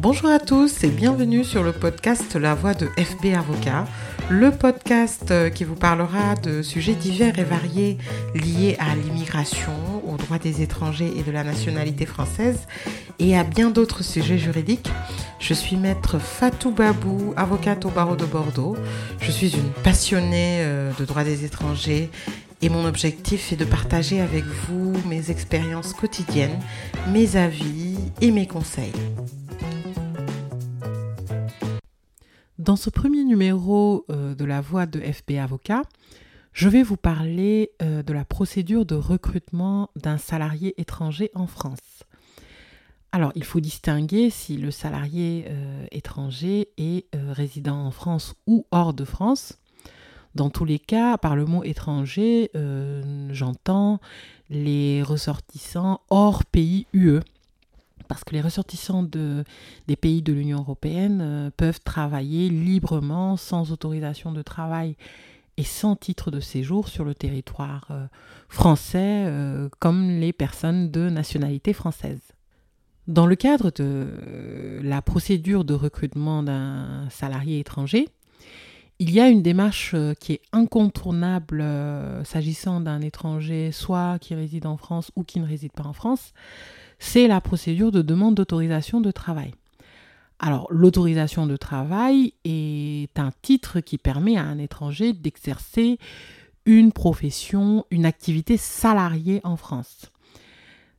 Bonjour à tous et bienvenue sur le podcast La Voix de FB Avocat, le podcast euh, qui vous parlera de sujets divers et variés liés à l'immigration, aux droits des étrangers et de la nationalité française et à bien d'autres sujets juridiques. Je suis maître Fatou Babou, avocate au barreau de Bordeaux. Je suis une passionnée euh, de droits des étrangers et mon objectif est de partager avec vous mes expériences quotidiennes, mes avis et mes conseils. Dans ce premier numéro euh, de la voix de FB Avocat, je vais vous parler euh, de la procédure de recrutement d'un salarié étranger en France. Alors, il faut distinguer si le salarié euh, étranger est résident en France ou hors de France. Dans tous les cas, par le mot étranger, j'entends les ressortissants hors pays UE parce que les ressortissants de, des pays de l'Union européenne euh, peuvent travailler librement, sans autorisation de travail et sans titre de séjour sur le territoire euh, français, euh, comme les personnes de nationalité française. Dans le cadre de la procédure de recrutement d'un salarié étranger, il y a une démarche qui est incontournable s'agissant d'un étranger, soit qui réside en France ou qui ne réside pas en France, c'est la procédure de demande d'autorisation de travail. Alors, l'autorisation de travail est un titre qui permet à un étranger d'exercer une profession, une activité salariée en France.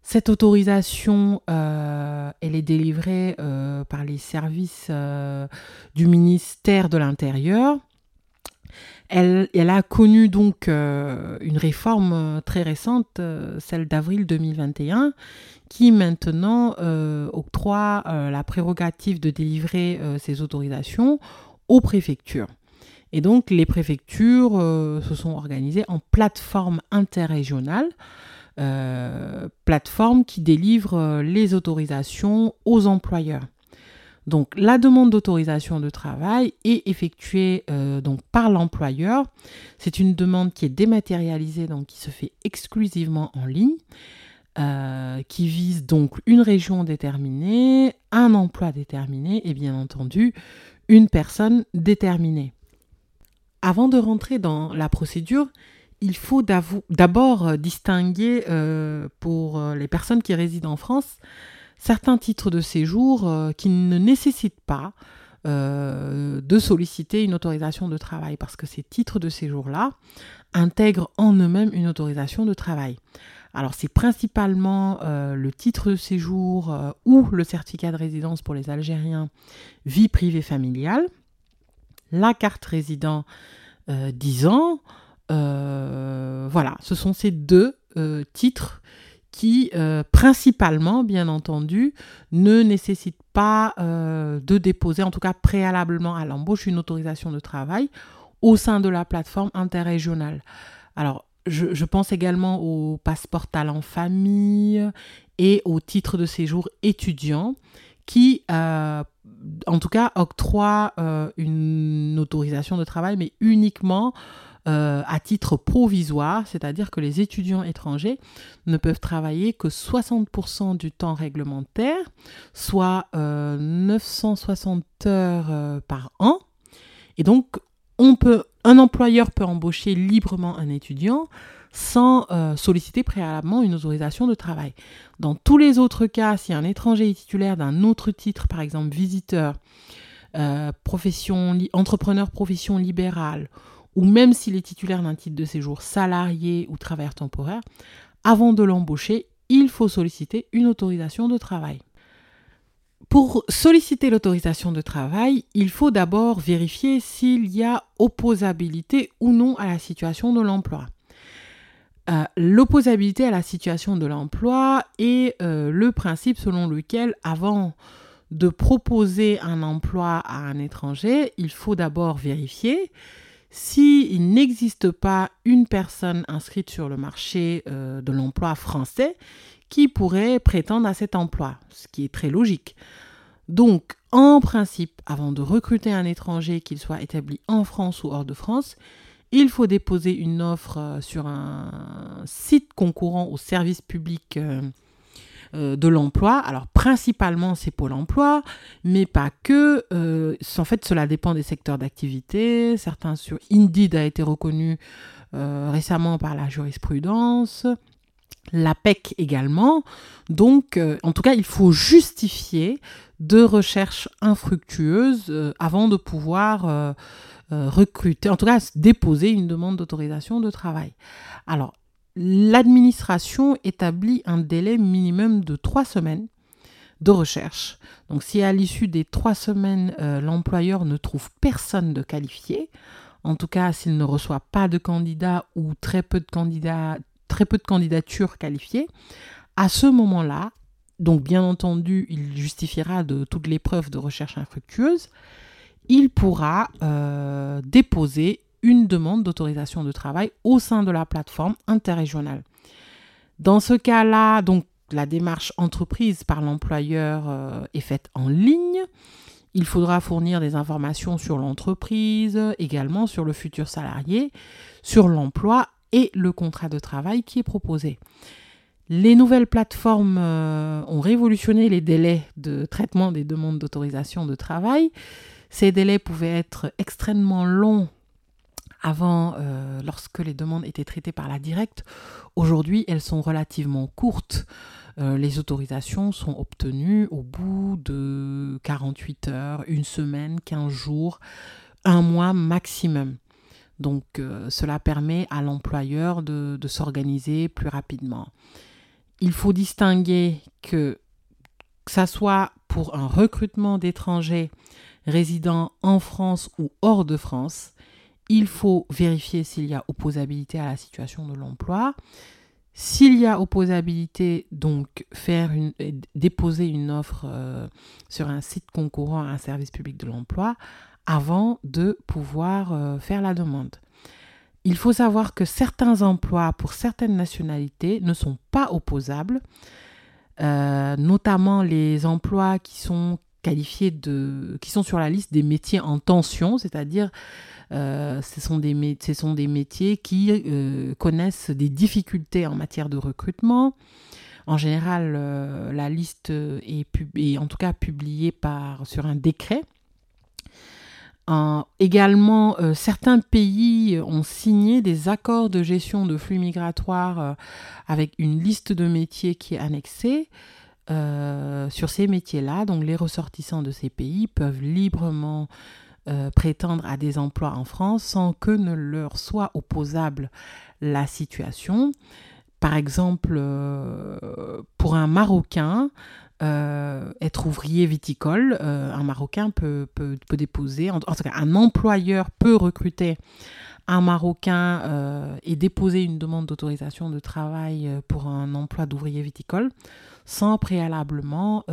Cette autorisation, euh, elle est délivrée euh, par les services euh, du ministère de l'Intérieur. Elle, a connu donc une réforme très récente, celle d'avril 2021, qui maintenant euh, octroie euh, la prérogative de délivrer euh, ces autorisations aux préfectures. Et donc les préfectures se sont organisées en plateforme interrégionale, plateforme qui délivre les autorisations aux employeurs. Donc la demande d'autorisation de travail est effectuée donc par l'employeur. C'est une demande qui est dématérialisée, donc qui se fait exclusivement en ligne. Euh, qui vise donc une région déterminée, un emploi déterminé et bien entendu une personne déterminée. Avant de rentrer dans la procédure, il faut d'abord euh, distinguer euh, pour les personnes qui résident en France certains titres de séjour qui ne nécessitent pas de solliciter une autorisation de travail parce que ces titres de séjour-là intègrent en eux-mêmes une autorisation de travail. Alors c'est principalement euh, le titre de séjour euh, ou le certificat de résidence pour les Algériens vie privée familiale, la carte résident 10 euh, ans. voilà, ce sont ces deux titres qui, principalement, bien entendu, ne nécessitent pas de déposer, en tout cas préalablement à l'embauche, une autorisation de travail au sein de la plateforme interrégionale. Alors, je, pense également au passeport talent famille et au titre de séjour étudiant qui, euh, en tout cas, octroient euh, une autorisation de travail, mais uniquement euh, à titre provisoire, c'est-à-dire que les étudiants étrangers ne peuvent travailler que 60% du temps réglementaire, soit 960 heures par an. Et donc, on peut un employeur peut embaucher librement un étudiant sans euh, solliciter préalablement une autorisation de travail. Dans tous les autres cas, si un étranger est titulaire d'un autre titre, par exemple visiteur, euh, profession, entrepreneur profession libérale, ou même s'il est titulaire d'un titre de séjour salarié ou travailleur temporaire, avant de l'embaucher, il faut solliciter une autorisation de travail. Pour solliciter l'autorisation de travail, il faut d'abord vérifier s'il y a opposabilité ou non à la situation de l'emploi. Euh, l'opposabilité à la situation de l'emploi est euh, le principe selon lequel, avant de proposer un emploi à un étranger, il faut d'abord vérifier s'il n'existe pas une personne inscrite sur le marché euh, de l'emploi français qui pourrait prétendre à cet emploi, ce qui est très logique. Donc, en principe, avant de recruter un étranger, qu'il soit établi en France ou hors de France, il faut déposer une offre euh, sur un site concourant au service public euh, de l'emploi. Alors principalement c'est Pôle emploi, mais pas que. en fait, cela dépend des secteurs d'activité. Certains sur Indeed a été reconnu récemment par la jurisprudence la PEC également. Donc, euh, en tout cas, il faut justifier de recherches infructueuses euh, avant de pouvoir euh, recruter, en tout cas déposer une demande d'autorisation de travail. Alors, l'administration établit un délai minimum de trois semaines de recherche. Donc, si à l'issue des trois semaines, l'employeur ne trouve personne de qualifié, en tout cas s'il ne reçoit pas de candidats ou très peu de candidats très peu de candidatures qualifiées, à ce moment-là, donc bien entendu, il justifiera de toutes les preuves de recherche infructueuse, il pourra euh, déposer demande d'autorisation de travail au sein de la plateforme interrégionale. Dans ce cas-là, donc la démarche entreprise par l'employeur euh, est faite en ligne. Il faudra fournir des informations sur l'entreprise, également sur le futur salarié, sur l'emploi et le contrat de travail qui est proposé. Les nouvelles plateformes euh, ont révolutionné les délais de traitement des demandes d'autorisation de travail. Ces délais pouvaient être extrêmement longs avant, euh, lorsque les demandes étaient traitées par la directe. Aujourd'hui, elles sont relativement courtes. Euh, les autorisations sont obtenues au bout de 48 heures, une semaine, 15 jours, un mois maximum. Donc euh, cela permet à l'employeur de, s'organiser plus rapidement. Il faut distinguer que, que ça soit pour un recrutement d'étrangers résidant en France ou hors de France, il faut vérifier s'il y a opposabilité à la situation de l'emploi. S'il y a opposabilité, donc faire déposer une offre euh, sur un site concourant à un service public de l'emploi avant de pouvoir euh, faire la demande. Il faut savoir que certains emplois pour certaines nationalités ne sont pas opposables, euh, notamment les emplois qui sont qualifiés de, qui sont sur la liste des métiers en tension, c'est-à-dire euh, ce, sont des, ce sont des métiers qui connaissent des difficultés en matière de recrutement. En général, la liste est, est, en tout cas publiée par, sur un décret également, euh, certains pays ont signé des accords de gestion de flux migratoires euh, avec une liste de métiers qui est annexée. Euh, sur ces métiers-là, donc les ressortissants de ces pays peuvent librement prétendre à des emplois en France sans que ne leur soit opposable la situation. Par exemple, pour un Marocain, euh, être ouvrier viticole, euh, un Marocain peut, peut, déposer, en, tout cas un employeur peut recruter un Marocain euh, et déposer une demande d'autorisation de travail pour un emploi d'ouvrier viticole sans préalablement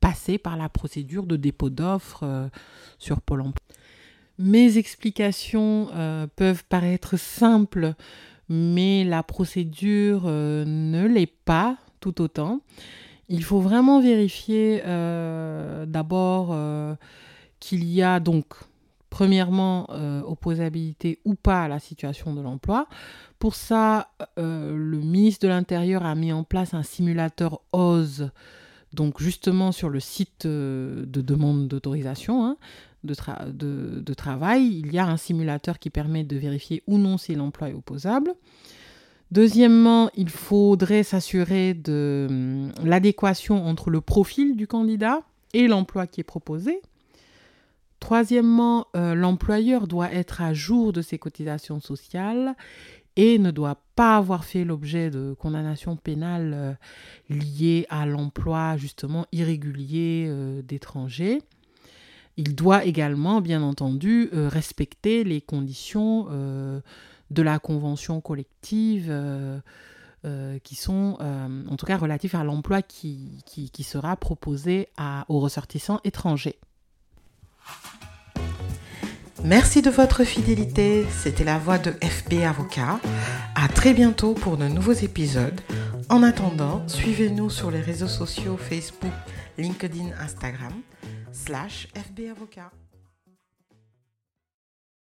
passer par la procédure de dépôt d'offres sur Pôle emploi. Mes explications peuvent paraître simples, mais la procédure ne l'est pas tout autant. Il faut vraiment vérifier euh, d'abord euh, qu'il y a donc, premièrement, euh, opposabilité ou pas à la situation de l'emploi. Pour ça, le ministre de l'Intérieur a mis en place un simulateur OSE, donc justement sur le site de demande d'autorisation. Hein, de, travail, il y a un simulateur qui permet de vérifier ou non si l'emploi est opposable. Deuxièmement, il faudrait s'assurer de hum, l'adéquation entre le profil du candidat et l'emploi qui est proposé. Troisièmement, euh, l'employeur doit être à jour de ses cotisations sociales et ne doit pas avoir fait l'objet de condamnations pénales euh, liées à l'emploi justement irrégulier euh, d'étrangers. Il doit également, bien entendu, respecter les conditions de la convention collective euh, euh, qui sont euh, en tout cas relatifs à l'emploi qui, qui, sera proposé aux ressortissants étrangers. Merci de votre fidélité. C'était la voix de FB Avocat. À très bientôt pour de nouveaux épisodes. En attendant, suivez-nous sur les réseaux sociaux Facebook, LinkedIn, Instagram, slash FB Avocat.